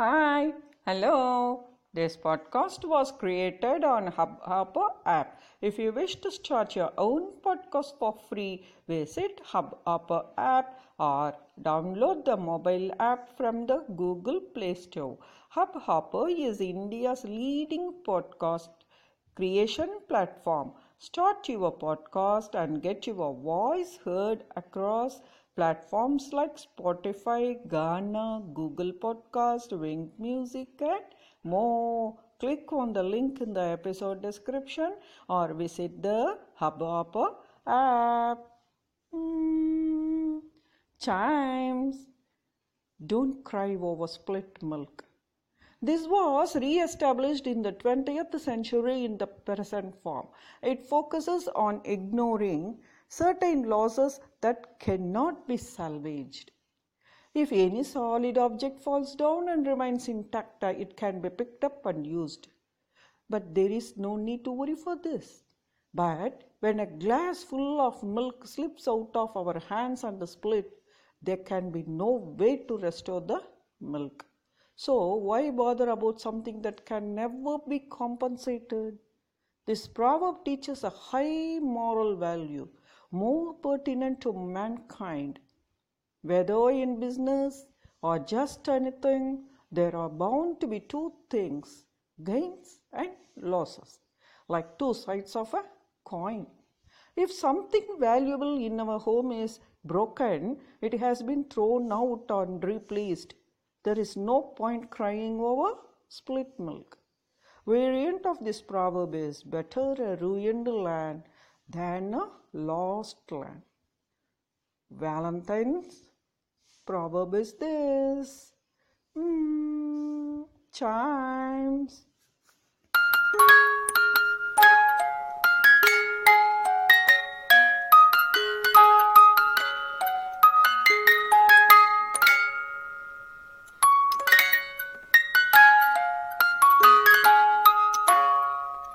Hi, hello. This podcast was created on Hubhopper app. If you wish to start your own podcast for free, visit Hubhopper app or download the mobile app from the Google Play Store. Hubhopper is India's leading podcast creation platform. Start your podcast and get your voice heard across platforms like Spotify, Gaana, Google Podcast, Wynk Music, and more. Click on the link in the episode description or visit the Hubhopper app. Mm. Chimes. Don't cry over split milk. This was re established in the 20th century in the present form. It focuses on ignoring certain losses that cannot be salvaged. If any solid object falls down and remains intact, it can be picked up and used. But there is no need to worry for this. But when a glass full of milk slips out of our hands and is split, there can be no way to restore the milk. So, why bother about something that can never be compensated? This proverb teaches a high moral value, more pertinent to mankind. Whether in business or just anything, there are bound to be two things gains and losses, like two sides of a coin. If something valuable in our home is broken, it has been thrown out and replaced there is no point crying over split milk. Variant of this proverb is better a ruined land than a lost land. Valentine's proverb is this. Mm, chimes.